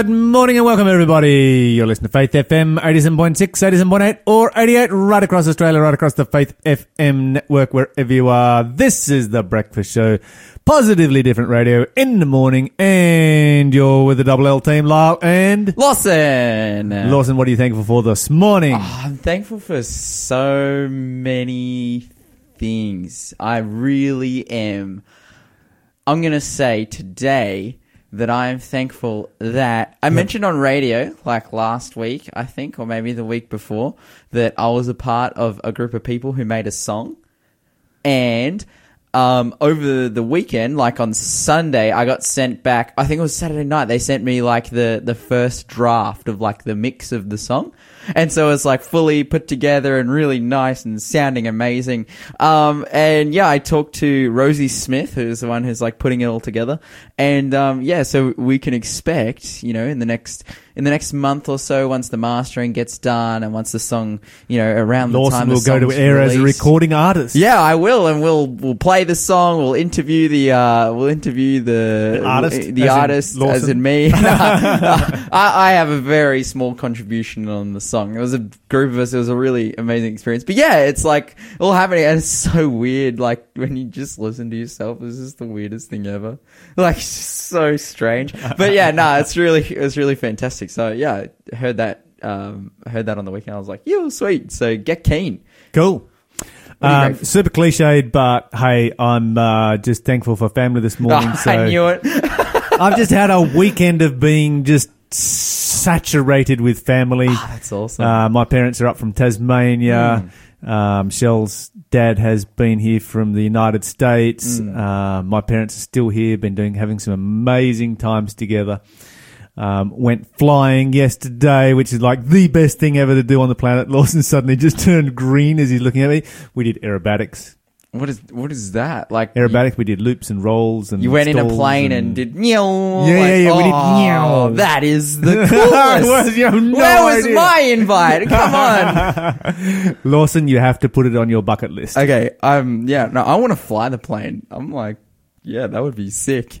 Good morning and welcome everybody. You're listening to Faith FM 87.6, 87.8 or 88 right across Australia, right across the Faith FM network, wherever you are. This is the breakfast show. Positively different radio in the morning and you're with the double L team, Lyle and Lawson. Lawson. What are you thankful for this morning? Oh, I'm thankful for so many things. I really am. I'm going to say today that I am thankful that I mentioned on radio, like last week, I think, or maybe the week before, that I was a part of a group of people who made a song. And um, over the weekend, like on Sunday, I got sent back. I think it was Saturday night. They sent me like the the first draft of like the mix of the song, and so it's like fully put together and really nice and sounding amazing. Um, and yeah, I talked to Rosie Smith, who's the one who's like putting it all together, and um, yeah, so we can expect, you know, in the next in the next month or so, once the mastering gets done and once the song, you know, around the Lawson time will the go to air as a recording artist. yeah, I will, and we'll we'll play the song. We'll interview the uh, we'll interview the Artist? the As artist, Lawson? as in me. I, I have a very small contribution on the song. It was a group of us. It was a really amazing experience. But yeah, it's like all happening, and it's so weird. Like when you just listen to yourself, it's just the weirdest thing ever. Like it's just so strange. But yeah, no, it's really it's really fantastic. So yeah, heard that um, heard that on the weekend. I was like, yeah, sweet. So get keen. Cool. Um, super cliched, but hey, I'm uh, just thankful for family this morning. so I knew it. I've just had a weekend of being just saturated with family. That's awesome. Uh, my parents are up from Tasmania. Um, Shell's dad has been here from the United States. Uh, my parents are still here, been doing having some amazing times together. Um, went flying yesterday, which is like the best thing ever to do on the planet. Lawson suddenly just turned green as he's looking at me. We did aerobatics. What is what is that? Like Aerobatic, we did loops and rolls and You, you went in a plane and, did meow. Yeah, yeah, yeah, we did oh, meow. That is the coolest. you have no Where was idea. my invite? Come on. Lawson, you have to put it on your bucket list. okay, um, yeah, no, I want to fly the plane. I'm like, yeah, that would be sick.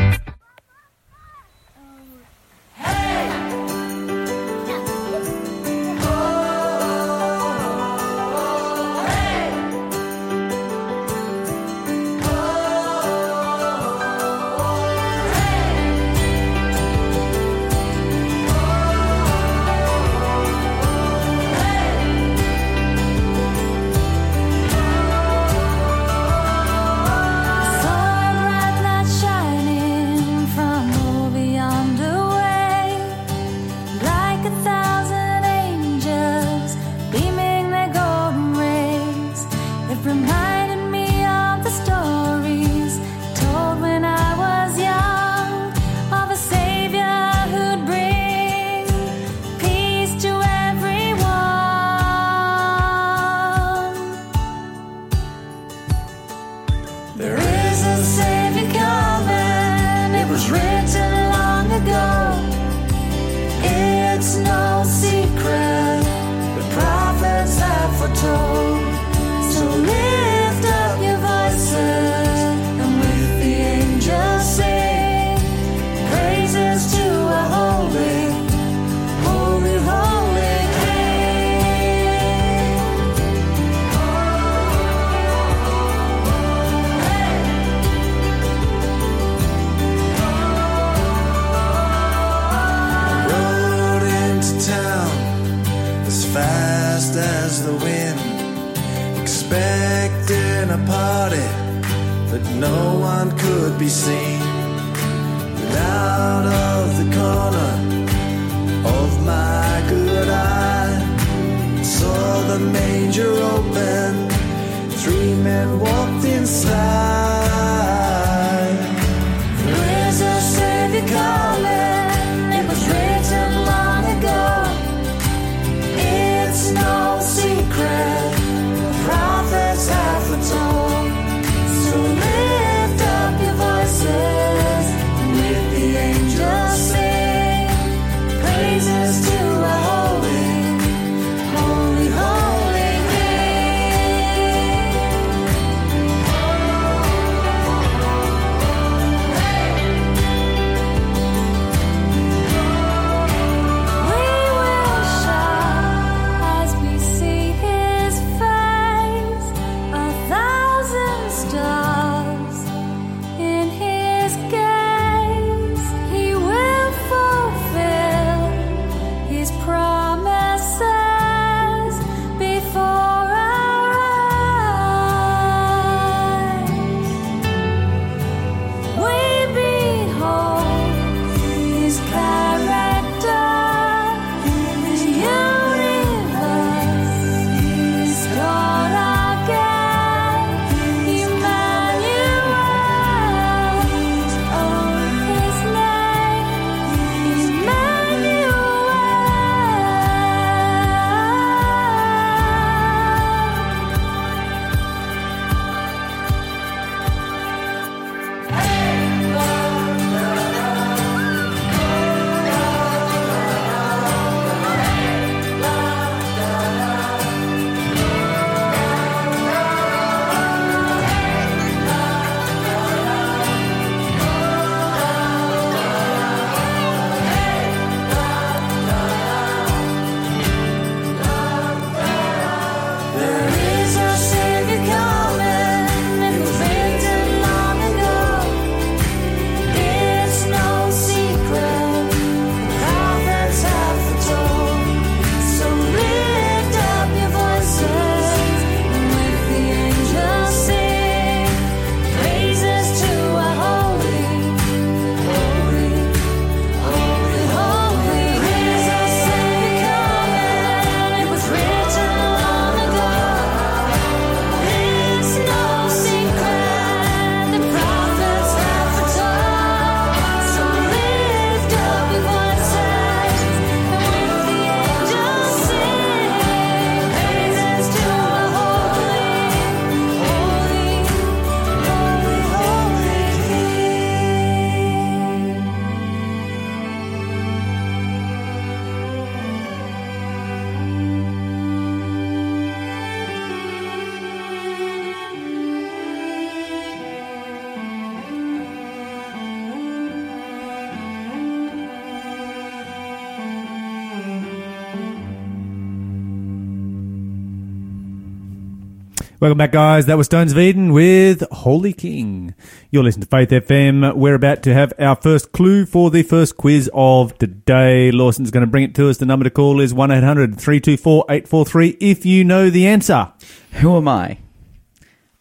Welcome back, guys. That was Stones of Eden with Holy King. You're listening to Faith FM. We're about to have our first clue for the first quiz of today. Lawson's going to bring it to us. The number to call is 1 800 324 843 if you know the answer. Who am I?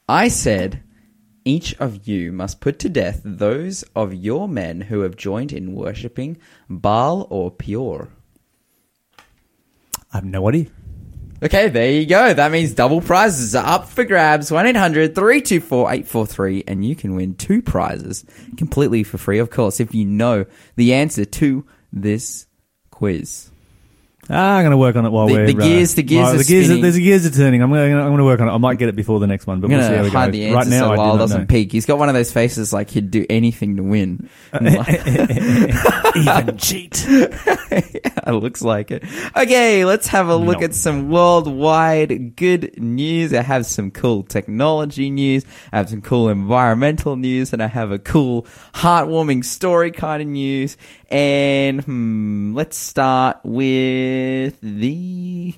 I said, each of you must put to death those of your men who have joined in worshipping Baal or Peor. I have no idea. Okay, there you go. That means double prizes are up for grabs. 1 800 324 843, and you can win two prizes completely for free, of course, if you know the answer to this quiz. Ah, I'm going to work on it while The- we're the gears- the gears while are the gears spinning. There's the gears are turning. I'm going, to, I'm going to work on it. I might get it before the next one, but I'm we'll see how gonna we hide go. the answer right now, so Lyle doesn't know. peek. He's got one of those faces like he'd do anything to win. Even cheat. it looks like it. Okay, let's have a look No. at some worldwide good news. I have some cool technology news. I have some cool environmental news, and I have a cool heartwarming story kind of news. And hmm, let's start with the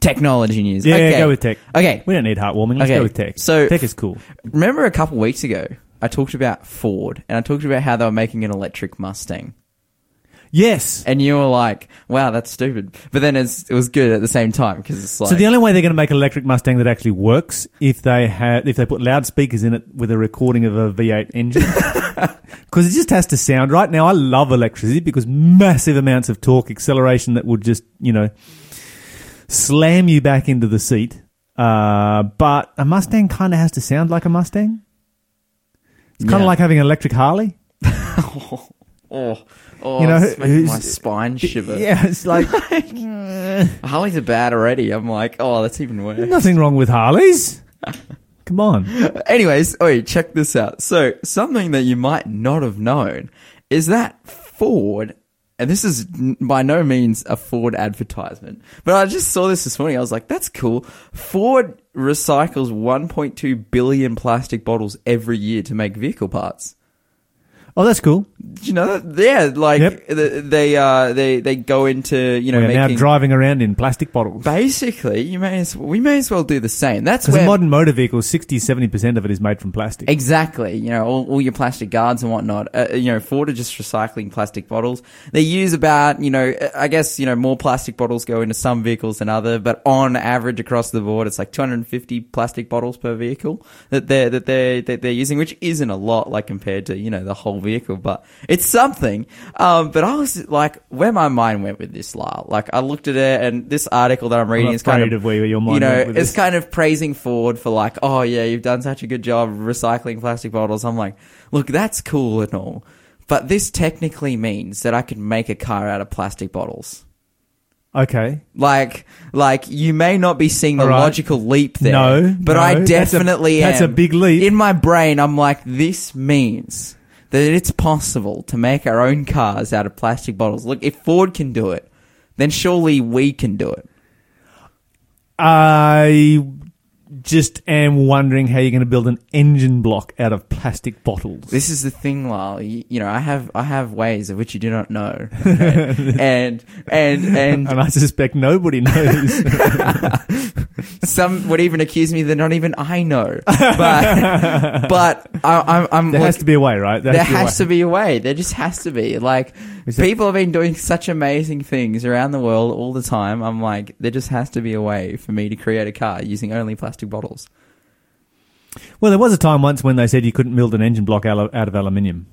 technology news. Yeah, okay. go with tech. Okay, We don't need heartwarming. Let's Okay, go with tech. so- tech is cool. remember a couple weeks ago, I talked about Ford, and I talked about how they were making an electric Mustang. Yes. And you were like, wow, that's stupid. But then it's, it was good at the same time because it's like. so the only way they're going to make an electric Mustang that actually works if they had if they put loudspeakers in it with a recording of a V8 engine, because it just has to sound right. Now I love electricity because massive amounts of torque, acceleration that would just you know slam you back into the seat. Uh, but a Mustang kind of has to sound like a Mustang. It's kind of Yeah. like having an electric Harley. oh, oh, Oh, you know, it's making my spine shiver. Yeah, it's like Harleys are bad already. I'm like, oh, that's even worse. nothing wrong with Harleys. Come on. Anyways, wait, check this out. So, something that you might not have known is that Ford, and this is n- by no means a Ford advertisement, but I just saw this this morning. I was like, that's cool. Ford recycles 1.2 billion plastic bottles every year to make vehicle parts. Oh, that's cool. You know that? Yeah, like Yep. th- they uh they they go into you know We're now making driving around in plastic bottles. basically you may as we may as well do the same. That's Because where a modern motor vehicle, 60 70% of it is made from plastic. Exactly. You know, all, all your plastic guards and whatnot. Uh, you know, Ford are just recycling plastic bottles. They use about, you know, I guess, you know, more plastic bottles go into some vehicles than other, but on average across the board, it's like 250 plastic bottles per vehicle that they're, that they're, that they're using, which isn't a lot, like compared to, you know, the whole vehicle, but it's something. Um, but I was like, where my mind went with this, Lyle. Like, I looked at it and this article that I'm reading I'm is kind of, of where your mind you know, went with it's this. kind of praising Ford for like, oh yeah, you've done such a good job recycling plastic bottles. I'm like, look, that's cool and all, but this technically means that I could make a car out of plastic bottles. Okay. Like, like you may not be seeing the right. logical leap there, No, but no, I that's a- definitely that's a big leap. In my brain, I'm like, this means that it's possible to make our own cars out of plastic bottles. Look, if Ford can do it, then surely we can do it. I just am wondering how you're going to build an engine block out of plastic bottles. This is the thing, Lyle. You, you know, I have I have ways of which you do not know, okay? and and and and I suspect nobody knows. some would even accuse me that not even I know. But but I, I'm I'm there like, has to be a way, right? there has to be a way. There just has to be. Like People have been doing such amazing things around the world all the time. I'm like, there just has to be a way for me to create a car using only plastic bottles. Well, there was a time once when they said you couldn't build an engine block out of, aluminium.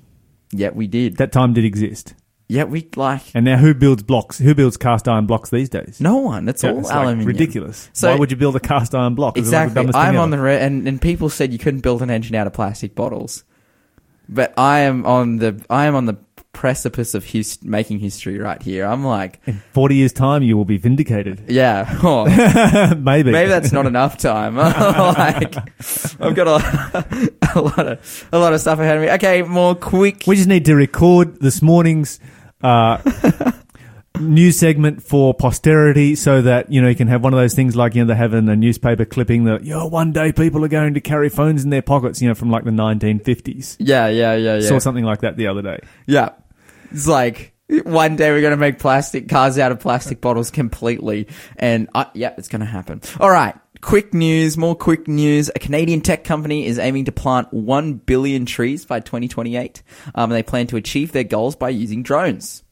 Yet we did. That time did exist. Yet we like And now who builds blocks? Who builds cast iron blocks these days? no one. It's Yeah, all it's like aluminium. ridiculous. So- Why would you build a cast iron block? It's like Exactly. I'm ever. on the re- and and people said you couldn't build an engine out of plastic bottles, but I am on the I am on the precipice of his- making history right here. I'm like, In 40 years' time, you will be vindicated. yeah, oh, Maybe. maybe that's not enough time. like, I've got a, a lot of a lot of stuff ahead of me. Okay, more quick. We just need to record this morning's uh, news segment for posterity so that, you know, you can have one of those things like, you know, they have in a newspaper clipping that, yo, one day people are going to carry phones in their pockets, you know, from like the 1950s. Yeah, yeah, yeah, yeah. Saw something like that the other day. Yeah. It's like one day we're going to make plastic cars out of plastic bottles completely. And I, yeah, it's going to happen. All right. quick news, more quick news. A Canadian tech company is aiming to plant 1 billion trees by 2028. Um, they plan to achieve their goals by using drones.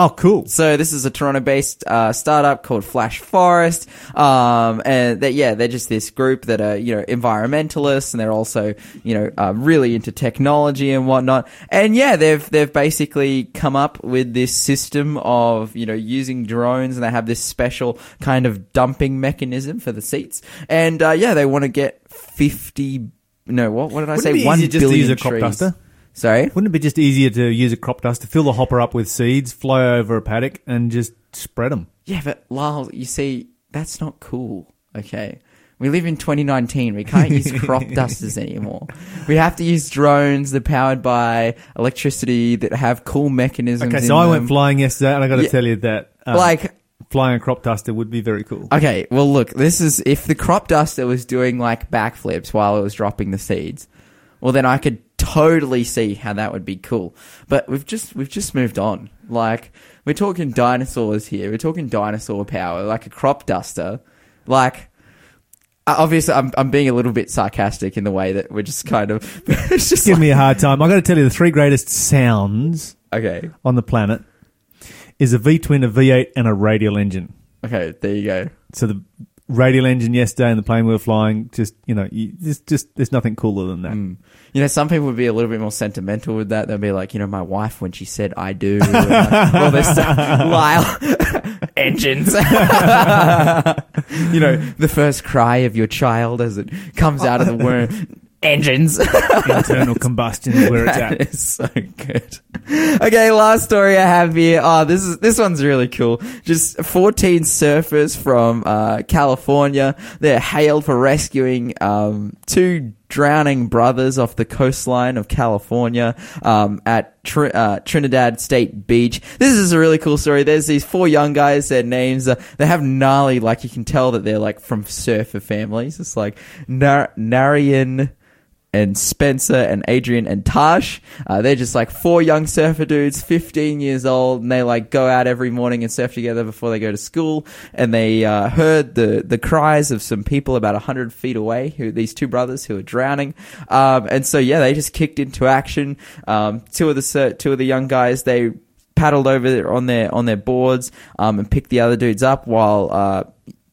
Oh, cool. So this is a Toronto-based uh, startup called Flash Forest, um, and they, yeah, they're just this group that are you know environmentalists, and they're also you know uh, really into technology and whatnot. And yeah, they've they've basically come up with this system of you know using drones, and they have this special kind of dumping mechanism for the seats. And uh, yeah, they want to get fifty. No, what what did I Wouldn't say? One billion use a crop trees. Sorry. Wouldn't it be just easier to use a crop duster, fill the hopper up with seeds, fly over a paddock, and just spread them? Yeah, but Lyle, you see, that's not cool. Okay. We live in 2019. We can't use crop dusters anymore. We have to use drones that are powered by electricity that have cool mechanisms. Okay, so I went flying yesterday, and I got to Yeah. tell you that uh, Like, flying a crop duster would be very cool. okay, well, look, this is if the crop duster was doing like backflips while it was dropping the seeds. Well, then I could totally see how that would be cool. But we've just we've just moved on. Like we're talking dinosaurs here. We're talking dinosaur power, like a crop duster. Like obviously, I'm I'm being a little bit sarcastic in the way that we're just kind of. it's just Give like, me a hard time. I got to tell you, the three greatest sounds okay, on the planet is a V twin, a V8, and a radial engine. okay. There you go. So the radial engine yesterday and the plane we were flying, just you know, you, just just there's nothing cooler than that. Mm. You know, some people would be a little bit more sentimental with that. They'd be like, you know, my wife when she said "I do," and like, all this stuff. Lyle, engines. you know, the first cry of your child as it comes out of the womb. Engines. Internal combustion is where it's at. is so good. Okay, last story I have here. Oh, this is this one's really cool. Just 14 surfers from uh, California. They're hailed for rescuing um, two drowning brothers off the coastline of California um, at Tr- uh, Trinidad State Beach. This is a really cool story. There's these four young guys. Their names they have gnarly, like you can tell that they're like from surfer families. It's like Nar- and Spencer and Adrian and Tash. Uh, they're just like four young surfer dudes, 15 years old, and they like go out every morning and surf together before they go to school. And they uh, heard the the cries of some people about 100 feet away, who these two brothers who are drowning. Um, and so yeah, they just kicked into action. Um, two of the sur- two of the young guys they paddled over on their on their boards um, and picked the other dudes up while. Uh,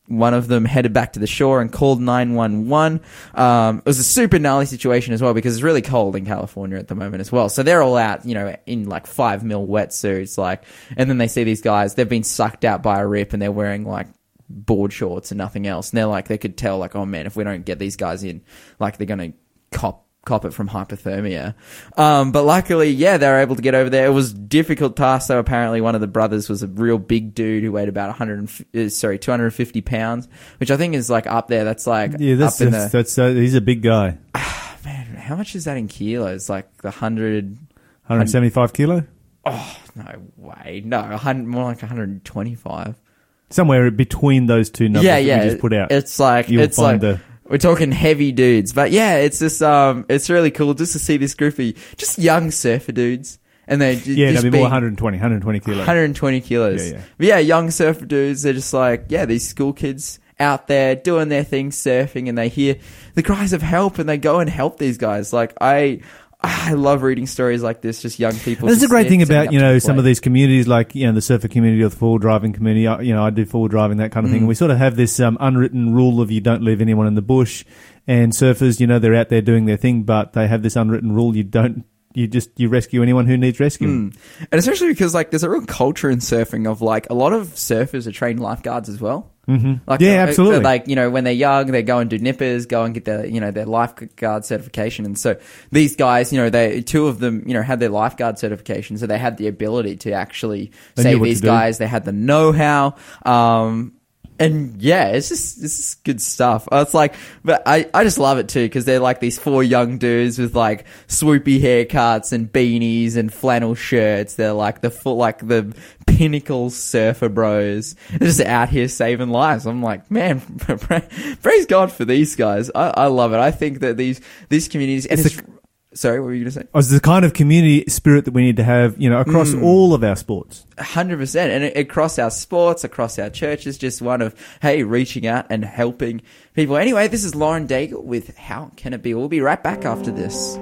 one of them headed back to the shore and called 911. Um, it was a super gnarly situation as well because it's really cold in California at the moment as well. So they're all out, you know, in like five mil wetsuits, like, and then they see these guys, they've been sucked out by a rip and they're wearing like board shorts and nothing else. And they're like, they could tell like, oh man, if we don't get these guys in, like they're going to cop cop it from hypothermia. Um, but luckily, yeah, they were able to get over there. It was a difficult task though. Apparently, one of the brothers was a real big dude who weighed about 100, uh, sorry, 250 pounds, which I think is like up there. That's like Yeah, that's up in that's, the, that's uh, he's a big guy, man, how much is that in kilos? Like the hundred, 175 kilo, Oh, no way. No, a hun- more like 125. somewhere between those two numbers. yeah, that yeah. we just put out. It's like, You'll it's like, find the We're talking heavy dudes, but yeah, it's just um, it's really cool just to see this group of just young surfer dudes, and they j- yeah, just that'd be more being 120, 120 kilo. 120 kilos. Yeah, yeah. But yeah, young surfer dudes. They're just like yeah, these school kids out there doing their thing, surfing, and they hear the cries of help, and they go and help these guys. Like I. I love reading stories like this, just young people. That's the just great thing about you know some of these communities, like you know the surfer community or the four-wheel driving community. I, you know, I do four-wheel driving that kind of thing. Mm. And we sort of have this um, unwritten rule of you don't leave anyone in the bush. And surfers, you know, they're out there doing their thing, but they have this unwritten rule: you don't, you just you rescue anyone who needs rescuing. Mm. And especially because like there's a real culture in surfing of like a lot of surfers are trained lifeguards as well. Mm-hmm. Like yeah, uh, absolutely. Like you know, when they're young, they go and do nippers, go and get their you know their lifeguard certification, and so these guys, you know, they two of them, you know, had their lifeguard certification, so they had the ability to actually They save these guys. They had the know-how. Um, and yeah, it's just it's just good stuff. Uh, It's like, but I, I just love it too because they're like these four young dudes with like swoopy haircuts and beanies and flannel shirts. They're like the full like the pinnacle surfer bros. They're just out here saving lives. I'm like, man, praise God for these guys. I, I love it. I think that these these communities and It's it's, Sorry, what were you going to say? As the kind of community spirit that we need to have, you know, across Mm. all of our sports. Hundred percent, and across our sports, across our churches, just one of hey, reaching out and helping people. Anyway, this is Lauren Daigle with "How Can It Be." We'll be right back after this.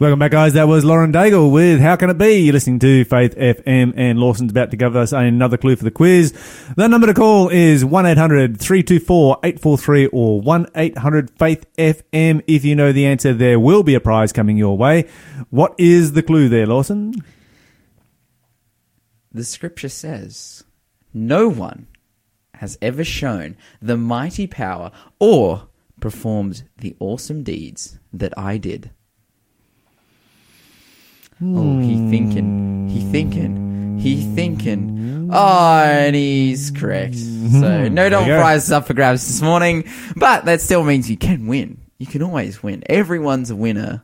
Welcome back, guys. That was Lauren Daigle with How Can It Be? You're listening to Faith FM, and Lawson's about to give us another clue for the quiz. The number to call is 1-800-324-843 or 1-800-FAITH-FM. If you know the answer, there will be a prize coming your way. What is the clue there, Lawson? The scripture says, No one has ever shown the mighty power or performed the awesome deeds that I did. Oh, he thinking. He thinking. He thinking. Oh, and he's correct. So no double go. prizes up for grabs this morning, but that still means you can win. You can always win. Everyone's a winner.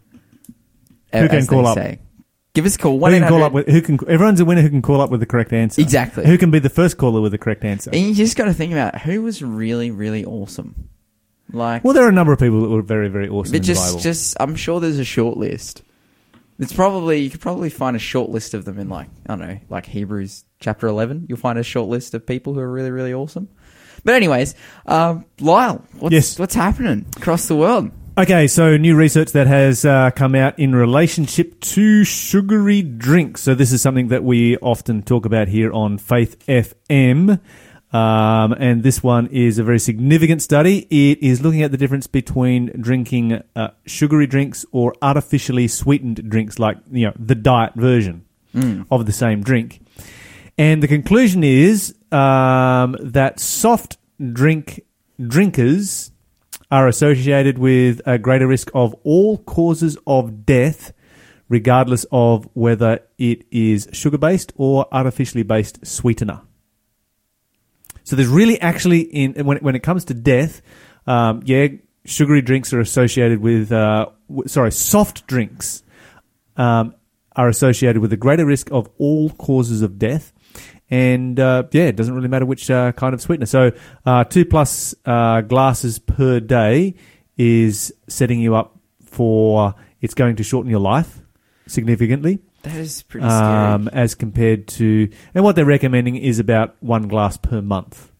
Who can call up? say. Give us a call. Who can call up with who can? Everyone's a winner who can call up with the correct answer. Exactly. Who can be the first caller with the correct answer? And you just got to think about who was really, really awesome. Like, Well, there are a number of people that were very, very awesome but just, just, I'm sure there's a short list. It's probably you could probably find a short list of them in like I don't know, like Hebrews chapter 11. You'll find a short list of people who are really, really awesome. But anyways, um, Lyle, what's, Yes. what's happening across the world? Okay, so new research that has uh, come out in relationship to sugary drinks. So this is something that we often talk about here on Faith FM. Um, and this one is a very significant study. It is looking at the difference between drinking uh, sugary drinks or artificially sweetened drinks, like you know the diet version of the same drink. And the conclusion is um, that soft drink drinkers are associated with a greater risk of all causes of death, regardless of whether it is sugar based or artificially based sweetener. So there's really actually in when when it comes to death, um, yeah, sugary drinks are associated with uh, w- sorry, soft drinks um, are associated with a greater risk of all causes of death. And uh, yeah, it doesn't really matter which uh, kind of sweetener. So uh, two plus uh, glasses per day is setting you up for it's going to shorten your life significantly That is pretty scary. um, as compared to, and what they're recommending is about one glass per month.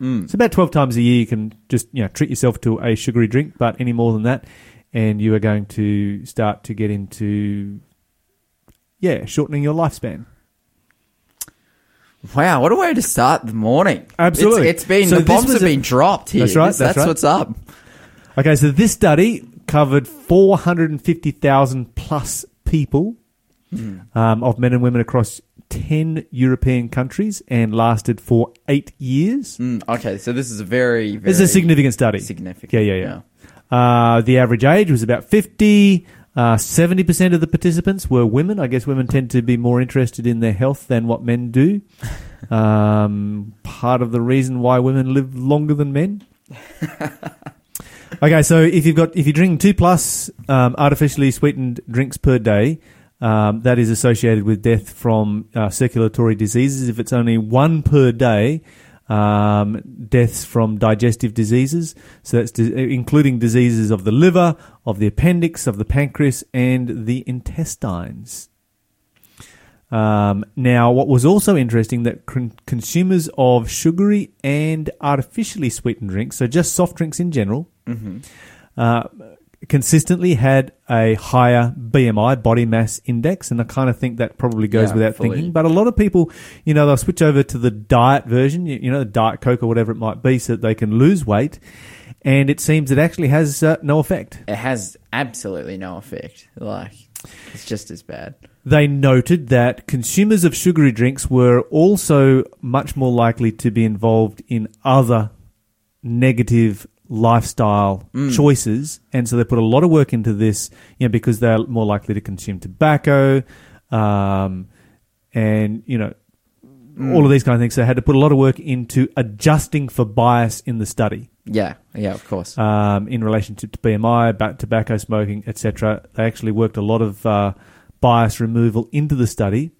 Mm. It's about 12 times a year you can just, you know, treat yourself to a sugary drink, but any more than that, and you are going to start to get into, yeah, shortening your lifespan. Wow, what a way to start the morning! Absolutely. it's, it's been So the this bombs was have a- been dropped here. That's right, This- that's right. what's up. Okay, so this study covered 450,000 plus people um, of men and women across 10 European countries and lasted for eight years. Mm, okay, so this is a very, very It's a significant study. significant. Yeah, yeah, yeah. Uh, the average age was about 50. Uh, 70% of the participants were women. I guess women tend to be more interested in their health than what men do. um, part of the reason why women live longer than men. okay, so if you've got if you drink two plus um, artificially sweetened drinks per day, um, that is associated with death from uh, circulatory diseases. If it's only one per day, um, deaths from digestive diseases. So that's di- including diseases of the liver, of the appendix, of the pancreas, and the intestines. Um, now, what was also interesting that con- consumers of sugary and artificially sweetened drinks, so just soft drinks in general, uh, consistently had a higher BMI, body mass index, and I kind of think that probably goes Yeah, without fully. thinking. But a lot of people, you know, they'll switch over to the diet version, you, you know, the diet coke or whatever it might be, so that they can lose weight. And it seems it actually has uh, no effect. It has absolutely no effect. Like, it's just as bad. They noted that consumers of sugary drinks were also much more likely to be involved in other negative lifestyle choices, and so they put a lot of work into this, you know, because they're more likely to consume tobacco, um, and you know, all of these kind of things. So they had to put a lot of work into adjusting for bias in the study Yeah, yeah, of course. um, in relationship to BMI, ba- tobacco smoking, etc. They actually worked a lot of uh, bias removal into the study,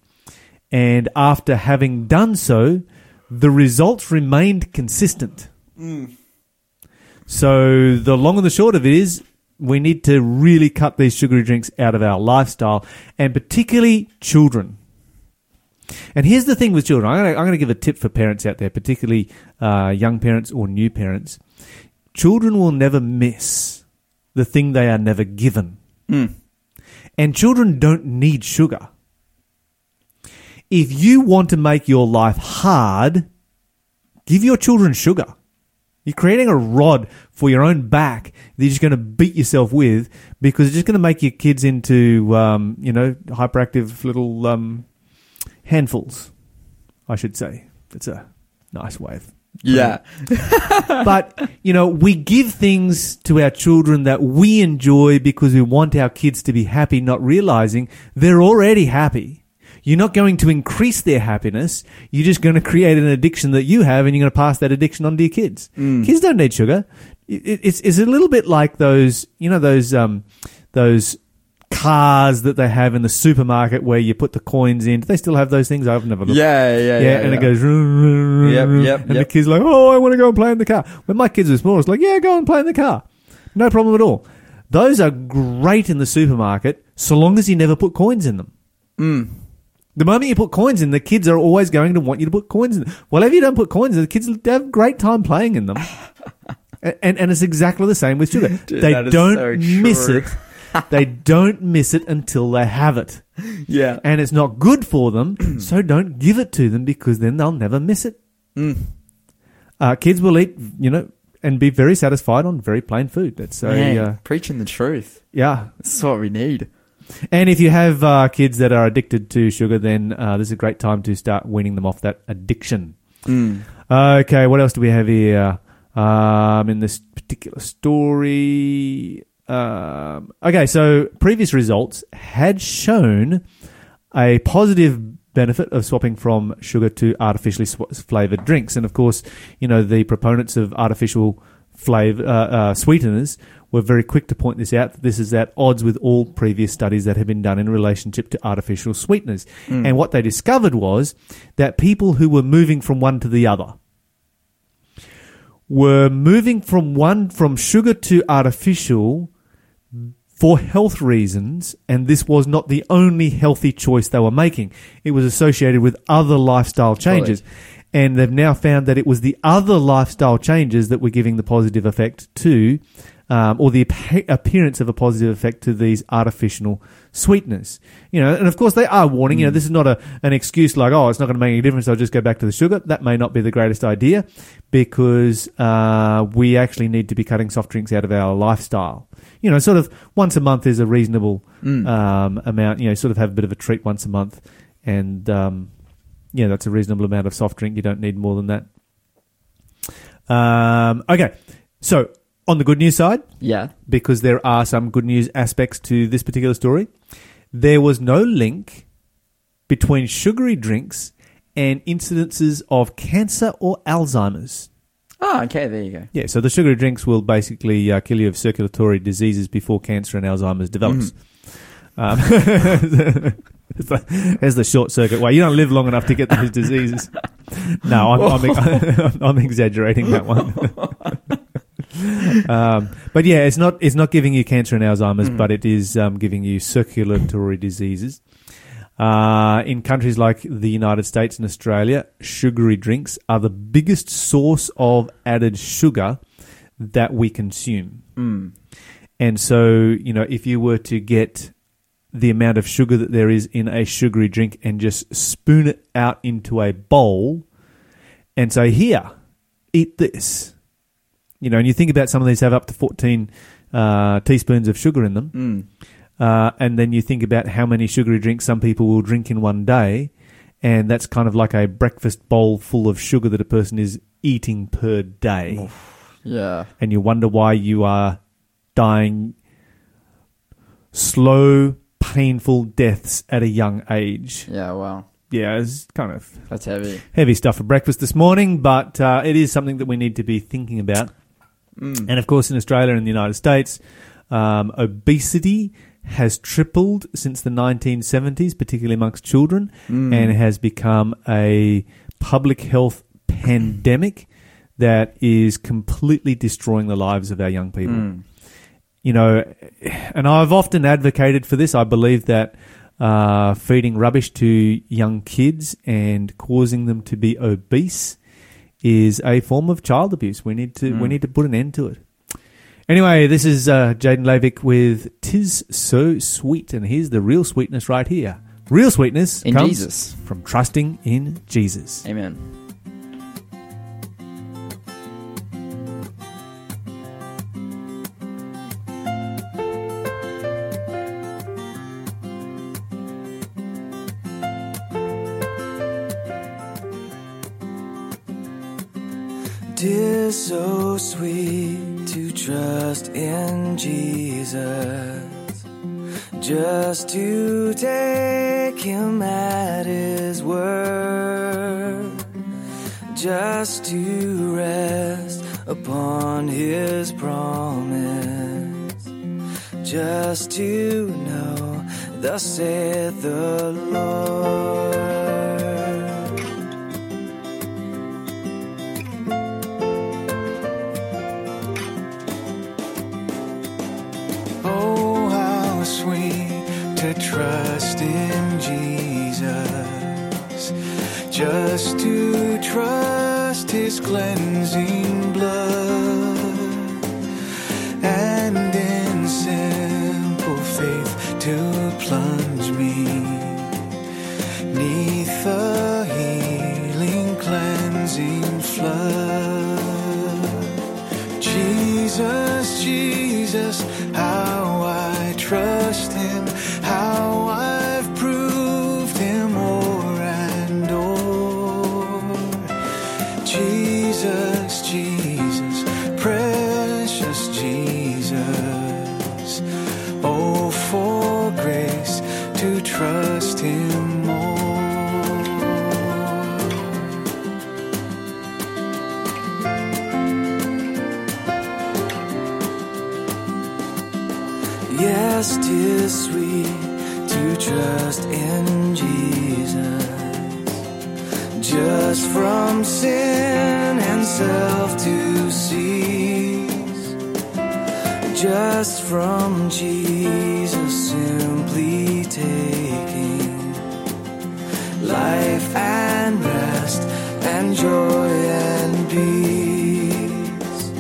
and after having done so, the results remained consistent. So the long and the short of it is, we need to really cut these sugary drinks out of our lifestyle, and particularly children. And here's the thing with children. I'm going to, I'm going to give a tip for parents out there, particularly uh, young parents or new parents. Children will never miss the thing they are never given. And children don't need sugar. If you want to make your life hard, give your children sugar. You're creating a rod for your own back that you're just going to beat yourself with because it's just going to make your kids into, um, you know, hyperactive little um, handfuls, I should say. It's a nice way of Yeah. but you know, we give things to our children that we enjoy because we want our kids to be happy, not realizing they're already happy. You're not going to increase their happiness. You're just going to create an addiction that you have, and you're going to pass that addiction on to your kids. Kids don't need sugar. It, it- it's it's a little bit like those, you know, those um, those cars that they have in the supermarket where you put the coins in. Do they still have those things? I've never looked. Yeah, yeah, yeah. Yeah, and it goes. "Vroom, vroom, vroom, Yep, vroom," yep, and the yep. kid's like, "Oh, I want to go and play in the car." When my kids were small, it's like, "Yeah, go and play in the car, no problem at all." Those are great in the supermarket, so long as you never put coins in them. Mm. The moment you put coins in, the kids are always going to want you to put coins in. Whatever you don't put coins in, the kids have a great time playing in them. And and it's exactly the same with sugar. Dude, they don't so miss it. they don't miss it until they have it Yeah. and it's not good for them, so don't give it to them because then they'll never miss it. Mm. Uh, kids will eat, you know, and be very satisfied on very plain food. That's Man, uh, preaching the truth. yeah. This is what we need. And if you have uh, kids that are addicted to sugar, then uh, this is a great time to start weaning them off that addiction. Mm. Okay, what else do we have here? Um, in this particular story. Um, okay, so previous results had shown a positive benefit of swapping from sugar to artificially sw- flavored drinks. And of course, you know, the proponents of artificial flavor, uh, uh, sweeteners were very quick to point this out. that This is at odds with all previous studies that have been done in relationship to artificial sweeteners. Mm. And what they discovered was that people who were moving from one to the other, were moving from one from sugar to artificial for health reasons, and this was not the only healthy choice they were making. It was associated with other lifestyle changes. And they've now found that it was the other lifestyle changes that were giving the positive effect to, um, or the appa- appearance of a positive effect to these artificial sweeteners. You know, and of course they are warning. You know, this is not a an excuse like, oh, it's not going to make any difference. I'll just go back to the sugar. That may not be the greatest idea, because uh, we actually need to be cutting soft drinks out of our lifestyle. You know, sort of once a month is a reasonable um, amount. You know, sort of have a bit of a treat once a month, and um, yeah, that's a reasonable amount of soft drink. You don't need more than that. Um, okay, so on the good news side, Yeah. because there are some good news aspects to this particular story. There was no link between sugary drinks and incidences of cancer or Alzheimer's. Oh, okay. There you go. Yeah, so the sugary drinks will basically uh, kill you of circulatory diseases before cancer and Alzheimer's develops. Um, it's the- There's the short circuit way. You don't live long enough to get those diseases. No, I'm, I'm, I'm exaggerating that one. um, but yeah, it's not it's not giving you cancer and Alzheimer's, but it is um, giving you circulatory diseases. Uh, in countries like the United States and Australia, sugary drinks are the biggest source of added sugar that we consume. Mm. And so, you know, if you were to get the amount of sugar that there is in a sugary drink and just spoon it out into a bowl and say, here, eat this. You know, and you think about some of these have up to 14 uh, teaspoons of sugar in them. Mm. Uh, and then you think about how many sugary drinks some people will drink in one day. And that's kind of like a breakfast bowl full of sugar that a person is eating per day. Yeah. And you wonder why you are dying slow, painful deaths at a young age. Yeah. Wow. Yeah, it's kind of That's heavy. heavy stuff for breakfast this morning, but uh, it is something that we need to be thinking about. Mm. And of course, in Australia and the United States, um, obesity has tripled since the 1970s, particularly amongst children, Mm. and has become a public health pandemic that is completely destroying the lives of our young people. Mm. You know, and I've often advocated for this. I believe that uh, feeding rubbish to young kids and causing them to be obese is a form of child abuse. We need to we Mm. need to put an end to it. Anyway, this is uh, Jaden Lavick with "Tis So Sweet," and here's the real sweetness right here. Real sweetness In comes Jesus. from trusting in Jesus. Amen. 'Tis so sweet to trust in Jesus, just to take him at his word, just to rest upon his promise, just to know, thus saith the Lord. Just to trust His cleansing just from Jesus simply taking life and rest and joy and peace.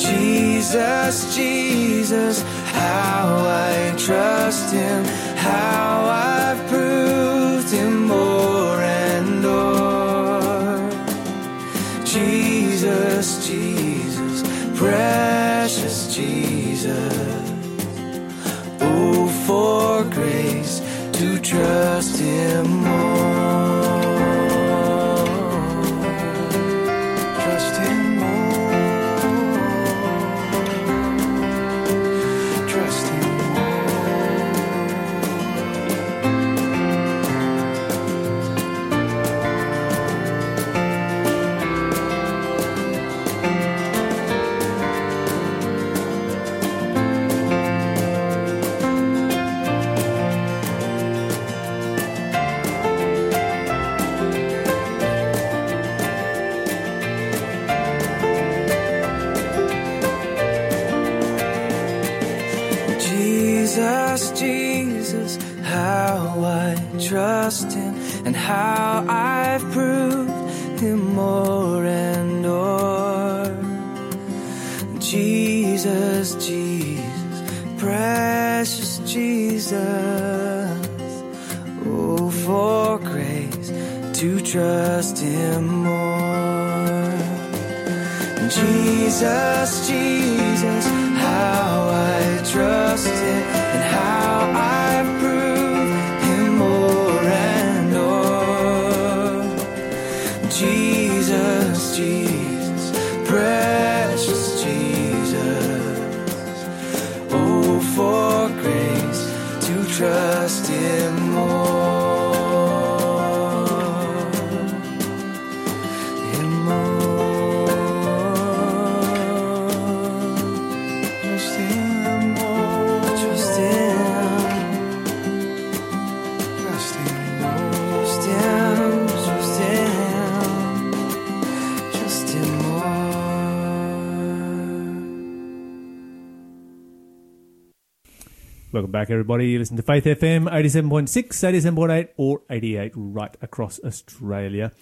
Jesus, Jesus, how I trust Him, how I've proved Him more and more. Jesus, Jesus, precious to trust Him and how I've proved Him more and more. Jesus, Jesus, precious Jesus, oh, for grace to trust Him more. Jesus, Jesus, how I trust trust Him more. Welcome back, everybody. You listen to Faith FM 87.6, 87.8, or 88 right across Australia.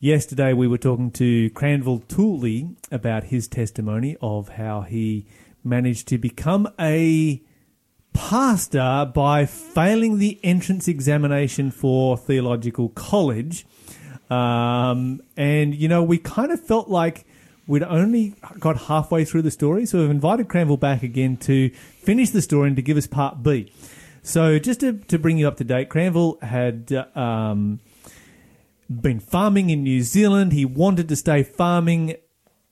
Yesterday, we were talking to Cranville Tooley about his testimony of how he managed to become a pastor by failing the entrance examination for theological college. Um, and, you know, we kind of felt like we'd only got halfway through the story, so we've invited Cranville back again to finish the story and to give us part B. So, just to, to bring you up to date, Cranville had uh, um, been farming in New Zealand. He wanted to stay farming.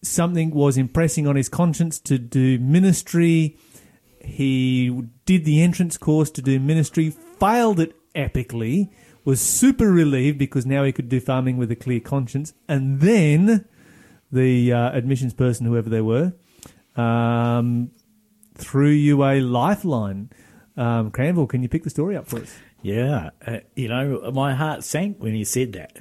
Something was impressing on his conscience to do ministry. He did the entrance course to do ministry, failed it epically, was super relieved because now he could do farming with a clear conscience. And then the uh, admissions person, whoever they were, um, threw you a lifeline. Um, Cranville, can you pick the story up for us? Yeah, uh, you know, my heart sank when he said that.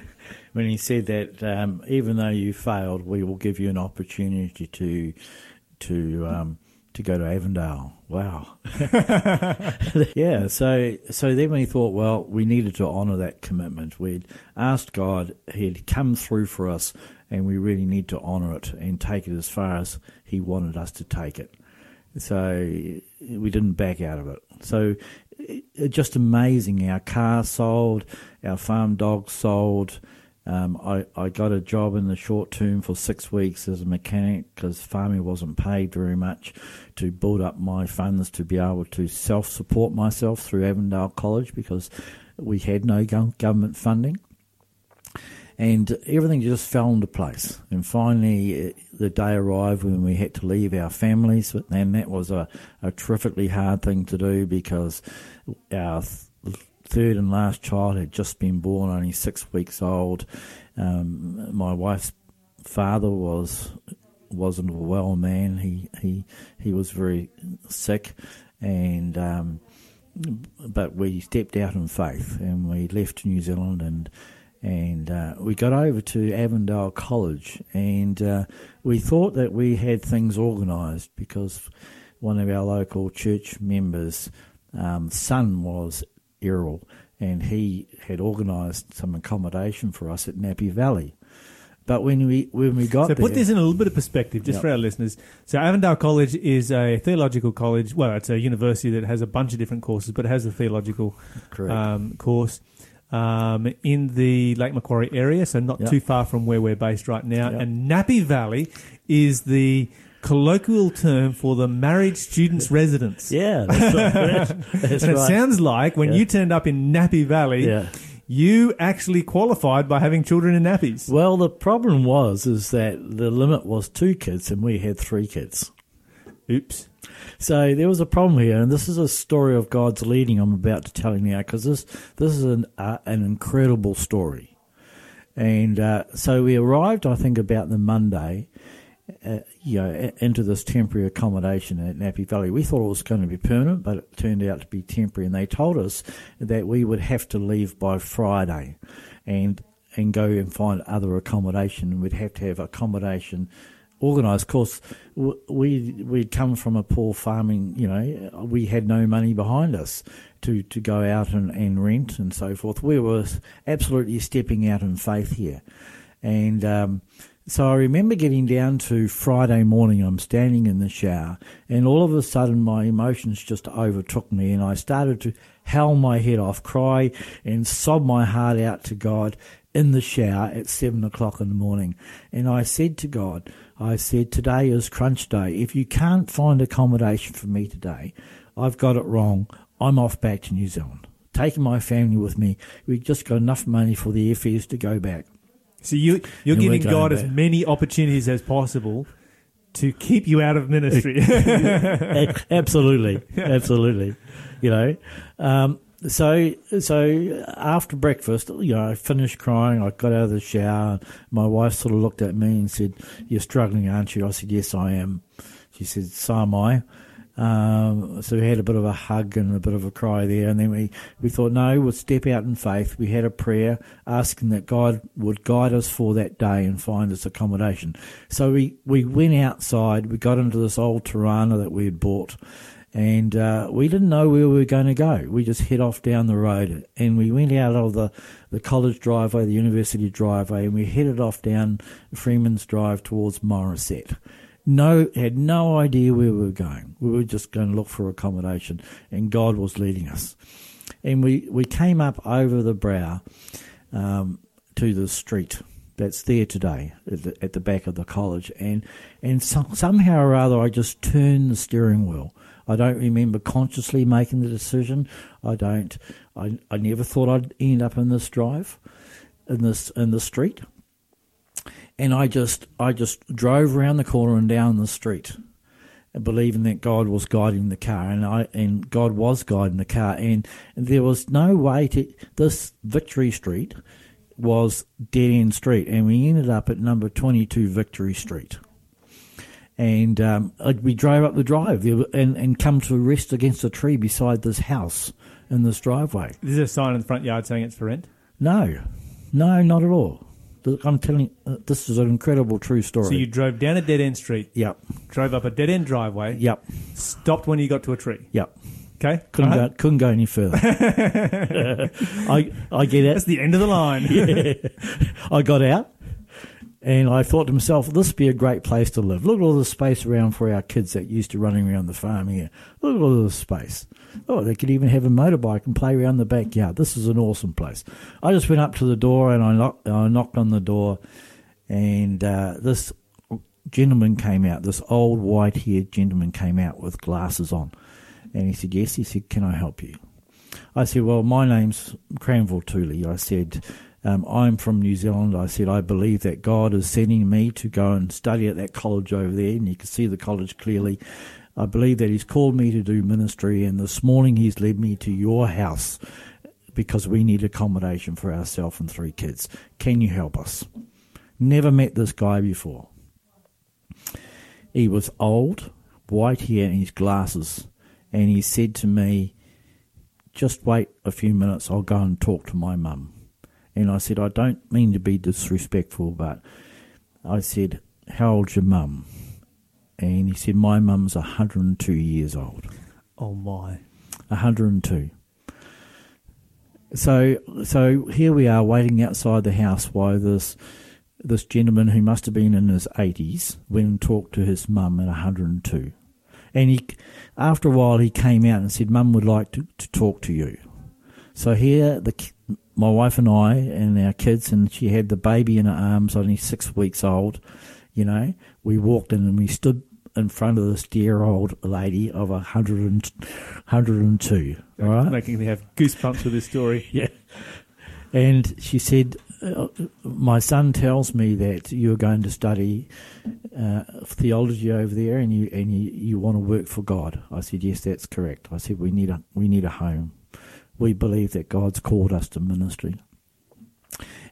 When he said that, um, even though you failed, we will give you an opportunity to to um, to go to Avondale. Wow. yeah. So so then we thought, well, we needed to honour that commitment. We'd asked God; He'd come through for us, and we really need to honour it and take it as far as He wanted us to take it. So we didn't back out of it. So it, just amazing. Our car sold, our farm dog sold. Um, I, I got a job in the short term for six weeks as a mechanic because farming wasn't paid very much to build up my funds to be able to self support myself through Avondale College because we had no government funding and everything just fell into place. And finally, uh, the day arrived when we had to leave our families, and that was a, a terrifically hard thing to do because our third and last child had just been born, only six weeks old. Um, my wife's father was wasn't a well man. He he he was very sick, and um, but we stepped out in faith and we left New Zealand and and uh, we got over to Avondale College, and uh, we thought that we had things organised because one of our local church members' um, son was ill, and he had organised some accommodation for us at Nappy Valley. But when we when we got So there, put this in a little bit of perspective, just Yep. for our listeners. So Avondale College is a theological college. Well, it's a university that has a bunch of different courses, but it has a theological um, course um, in the Lake Macquarie area, so not Yep. too far from where we're based right now. Yep. And Nappy Valley is the colloquial term for the married students' residence. yeah, that's, right. that's, and it right. sounds like when Yeah. you turned up in Nappy Valley, Yeah. you actually qualified by having children in nappies. Well, the problem was is that the limit was two kids, and we had three kids. Oops. So there was a problem here, and this is a story of God's leading. I'm about to tell you now because this this is an uh, an incredible story. And uh, so we arrived, I think, about the Monday, uh, you know, into this temporary accommodation at Nappy Valley. We thought it was going to be permanent, but it turned out to be temporary. And they told us that we would have to leave by Friday, and and go and find other accommodation. We'd have to have accommodation organised. Of course, we we'd come from a poor farming. You know, we had no money behind us to to go out and, and rent and so forth. We were absolutely stepping out in faith here, and. Um, so I remember getting down to Friday morning. I'm standing in the shower, and all of a sudden my emotions just overtook me, and I started to howl my head off, cry, and sob my heart out to God in the shower at seven o'clock in the morning. And I said to God, I said, today is crunch day. If you can't find accommodation for me today, I've got it wrong. I'm off back to New Zealand. Taking my family with me. We've just got enough money for the airfares to go back. So you you're And giving God as many opportunities as possible to keep you out of ministry. Absolutely, absolutely. You know, um, so so after breakfast, you know, I finished crying. I got out of the shower. And my wife sort of looked at me and said, "You're struggling, aren't you?" I said, "Yes, I am." She said, "So am I." Um, so we had a bit of a hug and a bit of a cry there, and then we, we thought, no, we'll step out in faith. We had a prayer asking that God would guide us for that day and find us accommodation. So we, we went outside, we got into this old Torana that we had bought, and uh, we didn't know where we were going to go. We just head off down the road, and we went out of the, the college driveway, the university driveway, and we headed off down Freeman's Drive towards Morisset no had no idea where we were going. We were just going to look for accommodation, and God was leading us. And we, we came up over the brow um, to the street that's there today at the, at the back of the college, and and some, somehow or other I just turned the steering wheel. I don't remember consciously making the decision. I don't. I I never thought I'd end up in this drive. in this in the street, and I just I just drove around the corner and down the street, believing that God was guiding the car, and I and God was guiding the car, and there was no way to this Victory Street was dead end street, and we ended up at number twenty two Victory Street. And um, we drove up the drive and, and come to rest against a tree beside this house in this driveway. Is there a sign in the front yard saying it's for rent? No, no, not at all. I'm telling uh, this is an incredible true story. So you drove down a dead end street, yep, drove up a dead end driveway, yep, stopped when you got to a tree. yep. Okay, Couldn't Alright. go, couldn't go any further. I I get it. That's the end of the line. I got out, and I thought to myself, this would be a great place to live. Look at all the space around for our kids that used to running around the farm here. Look at all this space. Oh, they could even have a motorbike and play around the backyard. This is an awesome place. I just went up to the door and I knocked, I knocked on the door, and uh, this gentleman came out. This old white-haired gentleman came out with glasses on, and he said, "Yes." He said, "Can I help you?" I said, Well, my name's Cranville Tooley. I said, um, I'm from New Zealand. I said, I believe that God is sending me to go and study at that college over there, and you can see the college clearly. I believe that He's called me to do ministry, and this morning He's led me to your house because we need accommodation for ourselves and three kids. Can you help us? Never met this guy before. He was old, white hair, and his glasses, and he said to me, just wait a few minutes, I'll go and talk to my mum. And I said, I don't mean to be disrespectful, but I said, How old's your mum? And he said, My mum's 102 years old. oh my! 102. So, so here we are waiting outside the house while this this gentleman who must have been in his 80s went and talked to his mum at 102. And he, after a while, he came out and said, "Mum would like to, to talk to you." So here, the my wife and I and our kids, and she had the baby in her arms, only six weeks old. You know, we walked in and we stood in front of this dear old lady of a hundred and hundred and two. All right, Making me have goosebumps with this story. yeah. And she said, uh, "My son tells me that you're going to study uh, theology over there, and you and you, you want to work for God." I said, "Yes, that's correct." I said, "We need a we need a home. We believe that God's called us to ministry."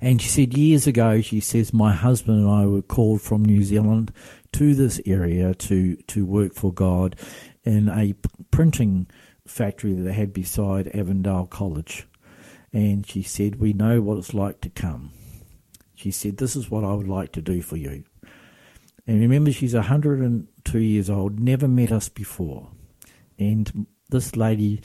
And she said, years ago, she says, my husband and I were called from New Zealand to this area to, to work for God in a printing factory that they had beside Avondale College. And she said, We know what it's like to come. She said, This is what I would like to do for you. And remember, she's 102 years old, never met us before. And this lady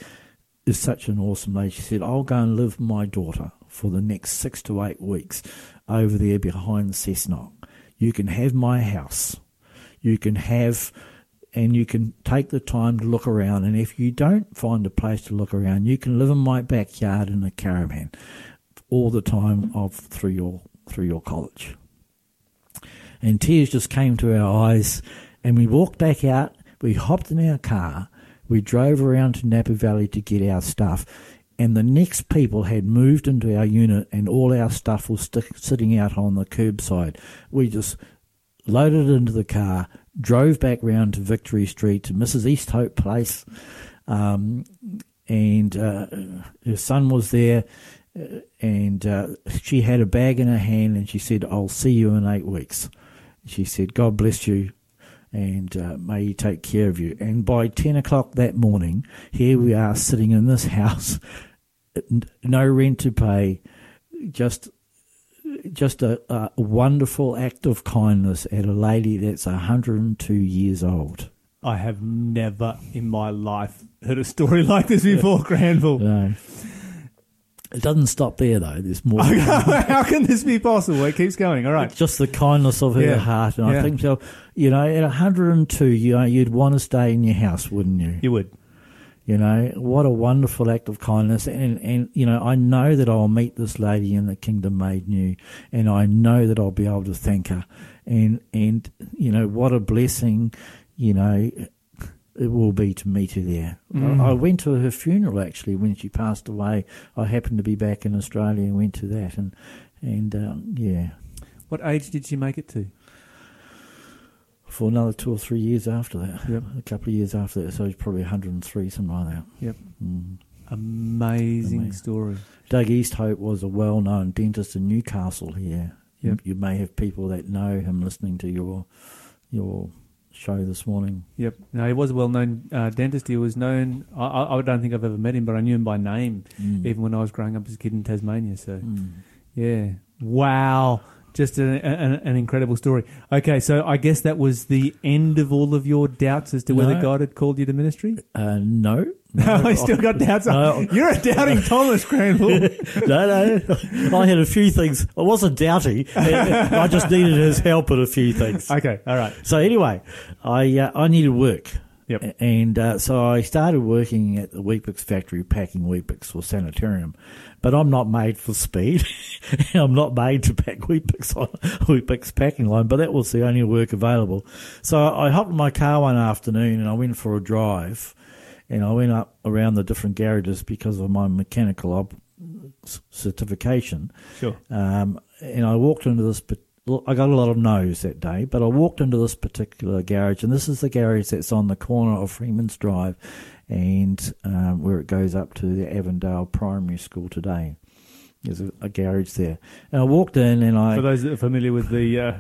is such an awesome lady. She said, I'll go and live with my daughter for the next six to eight weeks over there behind Cessnock. You can have my house. You can have, and you can take the time to look around. And if you don't find a place to look around, you can live in my backyard in a caravan all the time of through your through your college. And tears just came to our eyes, and we walked back out. We hopped in our car. We drove around to Nappy Valley to get our stuff, and the next people had moved into our unit, and all our stuff was stick, sitting out on the curbside. We just loaded into the car, drove back round to Victory Street to Mrs. Easthope Place, um, and uh, her son was there, uh, and uh, she had a bag in her hand, and she said, "I'll see you in eight weeks." She said, "God bless you." And uh, may he take care of you. And by 10 o'clock that morning, here we are sitting in this house, no rent to pay, just just a, a wonderful act of kindness at a lady that's 102 years old. I have never in my life heard a story like this before, Granville. No. It doesn't stop there though. There's more. How can this be possible? It keeps going. All right. Just the kindness of her Yeah. heart, and Yeah. I think so. You know, at 102, you know, you'd want to stay in your house, wouldn't you? You would. You know, what a wonderful act of kindness. And, and, you know, I know that I'll meet this lady in the kingdom made new, and I know that I'll be able to thank her. And, and, you know, what a blessing, you know, it will be to meet her there. I, I went to her funeral actually when she passed away. I happened to be back in Australia and went to that. And, And uh, yeah, What age did she make it to? for another two or three years after that. Yep. A couple of years after that, so he's probably 103, something like that. Yep. Mm. Amazing Amazing. story. Doug Easthope was a well-known dentist in Newcastle here. You, Yep. you may have people that know him listening to your your show this morning. Yep. No, he was a well-known uh, dentist. He was known. I, I, don't think I've ever met him, but I knew him by name, Mm. even when I was growing up as a kid in Tasmania. So, Mm. yeah. Wow. Just an, an, an incredible story. Okay, so I guess that was the end of all of your doubts as to whether No. God had called you to ministry. Uh, no. No, I still got doubts. No. You're a doubting Thomas, Crandall. no, no. I had a few things. I wasn't doubting. I just needed his help at a few things. okay, all right. So anyway, I uh, I needed work. Yep. And uh, so I started working at the Weet-Bix factory, packing Weet-Bix for sanitarium. But I'm not made for speed. I'm not made to pack Weet-Bix on Weet-Bix packing line. But that was the only work available. So I hopped in my car one afternoon and I went for a drive. And I went up around the different garages because of my mechanical certification. Sure. Um, and I walked into this. pa- well, I got a lot of no's that day, but I walked into this particular garage, and this is the garage that's on the corner of Freeman's Drive, and um, where it goes up to the Avondale Primary School today. There's a, a garage there, and I walked in, and I For those that are familiar with the uh,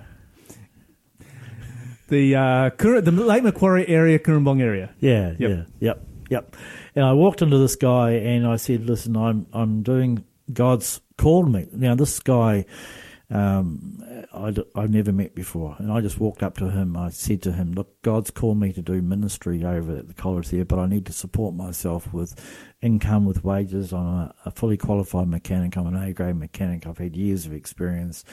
the uh, the Lake Macquarie area, Cooranbong area. Yeah, Yep. yeah, yep, yep. And I walked into this guy and I said, "Listen, I'm I'm doing God's called me." Now this guy, um, I have never met before, and I just walked up to him. I said to him, "Look, God's called me to do ministry over at the college there, but I need to support myself with income, with wages. I'm a, a fully qualified mechanic. I'm an A grade mechanic. I've had years of experience.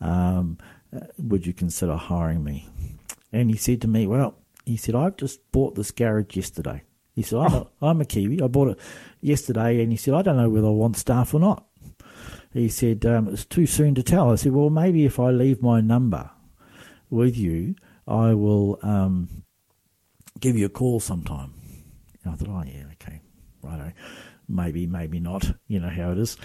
Um, uh, would you consider hiring me?" And he said to me, Well, he said, I've just bought this garage yesterday. He said, I'm, a, I'm a Kiwi. I bought it yesterday. And he said, I don't know whether I want staff or not. He said, um, It's too soon to tell. I said, Well, maybe if I leave my number with you, I will um, give you a call sometime. And I thought, Oh, yeah, okay, righto. Maybe, maybe not. You know how it is.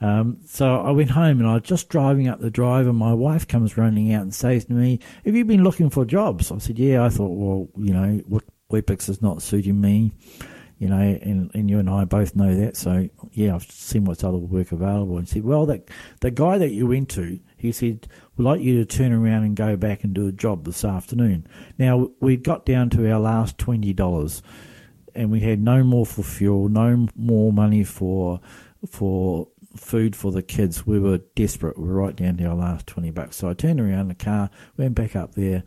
Um, so I went home and I was just driving up the drive, and my wife comes running out and says to me, "Have you been looking for jobs?" I said, "Yeah." I thought, well, you know, Weet-Bix is not suiting me, you know, and, and you and I both know that. So yeah, I've seen what's other work available. And said, "Well, that the guy that you went to, he said, we'd like you to turn around and go back and do a job this afternoon." Now we'd got down to our last twenty dollars and we had no more for fuel, no more money for for food for the kids. We were desperate. We were right down to our last twenty bucks. So I turned around the car, went back up there,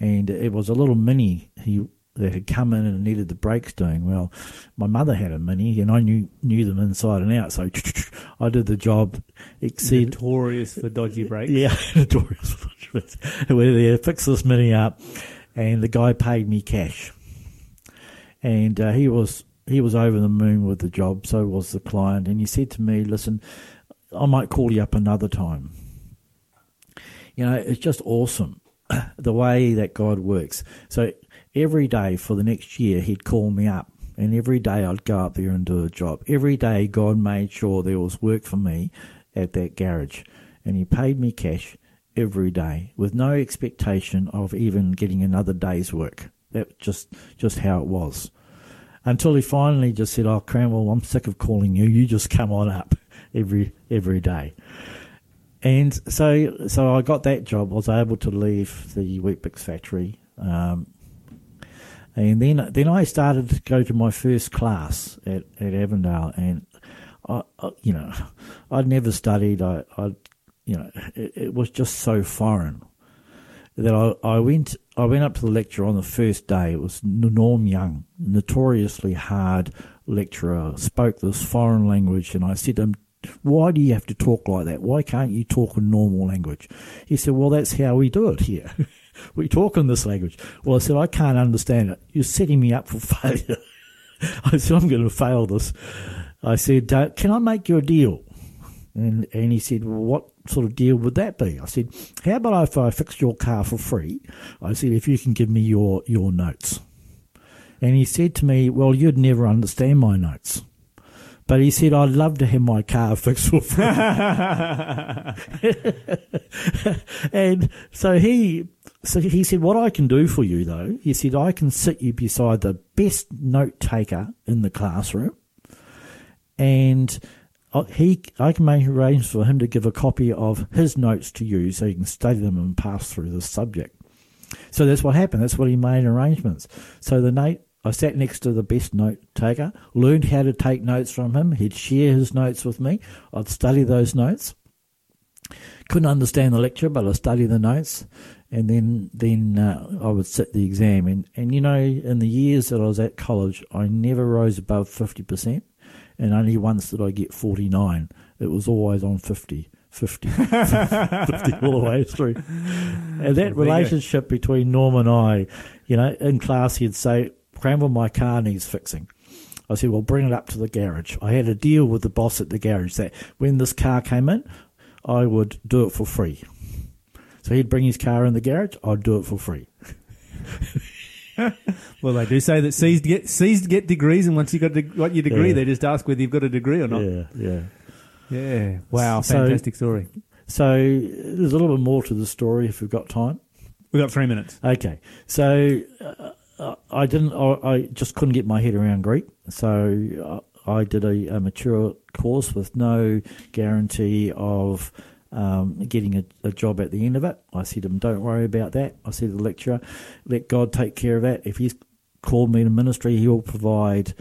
and it was a little mini he that had come in and needed the brakes doing. Well, my mother had a mini, and I knew knew them inside and out. So I did the job. Exceed Notorious for dodgy brakes. yeah, notorious. Where they fixed this mini up, and the guy paid me cash, and uh, he was he was over the moon with the job. So was the client, and he said to me, "Listen, I might call you up another time." You know, it's just awesome the way that God works. So every day for the next year, he'd call me up. And every day I'd go up there and do a job. Every day God made sure there was work for me at that garage. And he paid me cash every day with no expectation of even getting another day's work. That's just, just how it was. Until he finally just said, Oh, Cranwell, I'm sick of calling you. You just come on up every, every day. And so, so I got that job. I was able to leave the Weet-Bix factory, um, and then then I started to go to my first class at, at Avondale, and I, I, you know, I'd never studied. I, I you know, it, it was just so foreign that I, I went I went up to the lecture on the first day. It was Norm Young, notoriously hard lecturer, spoke this foreign language, and I said to him, "Why do you have to talk like that? Why can't you talk a normal language?" He said, "Well, that's how we do it here. we talk in this language." Well, I said, "I can't understand it. You're setting me up for failure." I said, "I'm going to fail this." I said, "Can I make you a deal?" And and he said, well, what sort of deal would that be? I said, how about if I fix your car for free? I said, if you can give me your, your notes. And he said to me, well, you'd never understand my notes. But he said, I'd love to have my car fixed for free. and so he, so he said, what I can do for you though, he said, I can sit you beside the best note taker in the classroom. And I- he, I can make arrangements for him to give a copy of his notes to you so you can study them and pass through the subject. So that's what happened. That's what he made arrangements. So the note, I sat next to the best note taker, learned how to take notes from him. He'd share his notes with me. I'd study those notes. Couldn't understand the lecture, but I'd study the notes, and then then uh, I would sit the exam. And and you know, in the years that I was at college, I never rose above fifty percent, and only once did I get forty nine. It was always on 50, 50, 50 all the way through. And that relationship between Norm and I, you know, in class he'd say, Cranwell, my car needs fixing. I said, well, bring it up to the garage. I had a deal with the boss at the garage that when this car came in, I would do it for free. So he'd bring his car in the garage, I'd do it for free. Well, they do say that C's get get degrees, and once you got, de- got your degree, Yeah. they just ask whether you've got a degree or not. Yeah, yeah. Yeah. Wow. So- Fantastic story. So there's a little bit more to the story if we've got time. We've got three minutes. Okay, so uh, I didn't. I, I just couldn't get my head around Greek, so uh, I did a, a mature course with no guarantee of um, getting a, a job at the end of it. I said to him, "Don't worry about that." I said to the lecturer, "Let God take care of that. If He's called me to ministry, He will provide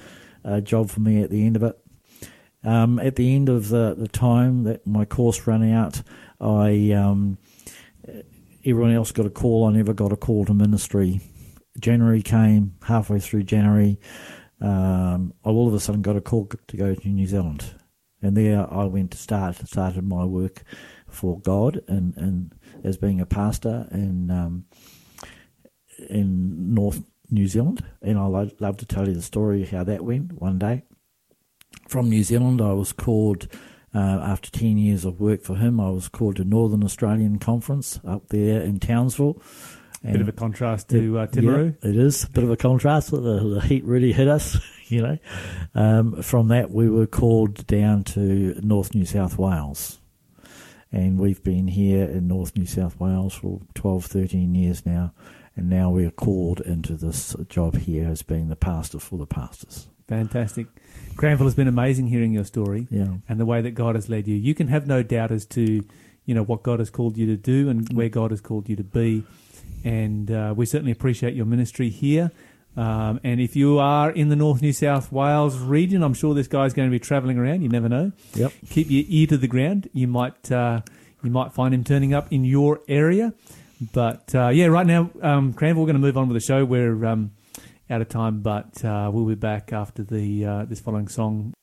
a job for me at the end of it." Um, at the end of the, the time that my course ran out, I um, everyone else got a call. I never got a call to ministry. January came halfway through January. Um, I all of a sudden got a call to go to New Zealand, and there I went to start started my work for God and, and as being a pastor in um, in North New Zealand. And I lo- love to tell you the story how that went one day. From New Zealand, I was called uh, after 10 years of work for him. I was called to Northern Australian Conference up there in Townsville. Bit of a contrast to uh, Timaru. Yeah, it is a bit of a contrast. The, the heat really hit us, you know. Um, from that, we were called down to North New South Wales. And we've been here in North New South Wales for 12, 13 years now. And now we are called into this job here as being the pastor for the pastors. Fantastic. Granville has been amazing hearing your story Yeah. and the way that God has led you. You can have no doubt as to, you know, what God has called you to do and where God has called you to be. And uh, we certainly appreciate your ministry here. Um, and if you are in the North New South Wales region, I'm sure this guy's going to be travelling around. You never know. Yep. Keep your ear to the ground. You might uh, you might find him turning up in your area. But uh, yeah, right now, um, Cranville, we're going to move on with the show. We're um, out of time, but uh, we'll be back after the uh, this following song.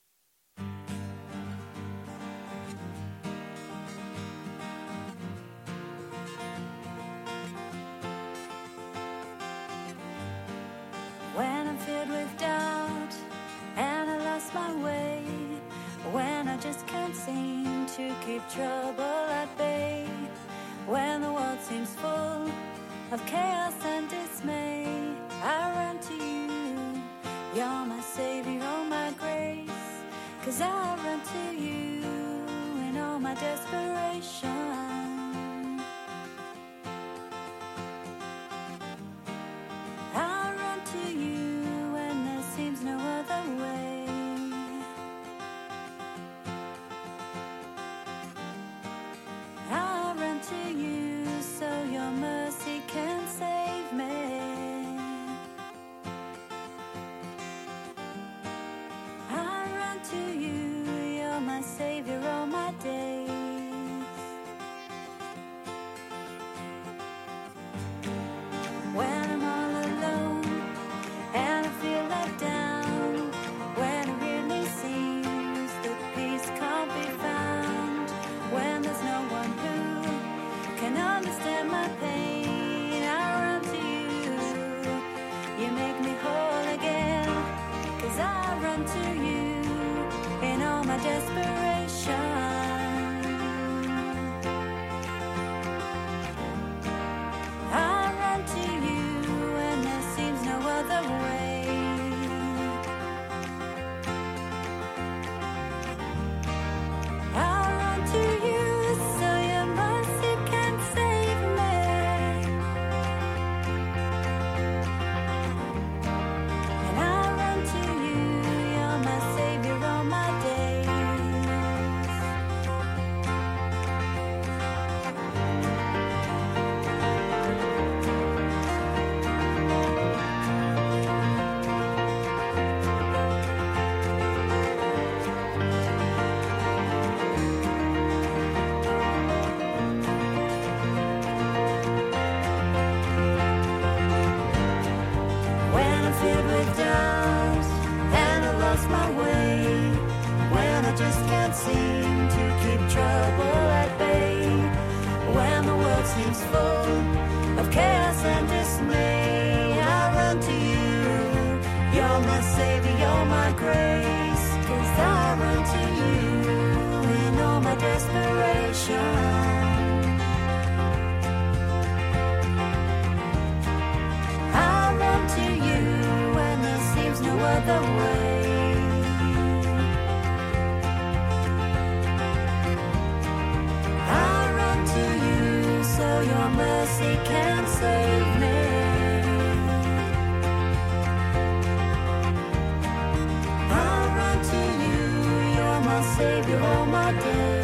Savior all my days.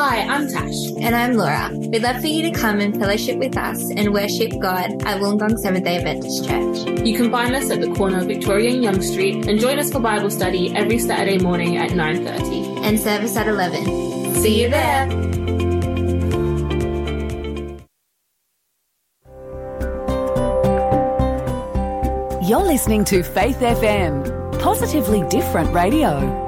Hi, I'm Tash. And I'm Laura. We'd love for you to come and fellowship with us and worship God at Wollongong Seventh day Adventist Church. You can find us at the corner of Victoria and Young Street and join us for Bible study every Saturday morning at 9.30. And service at 11. See you there! You're listening to Faith FM, positively different radio.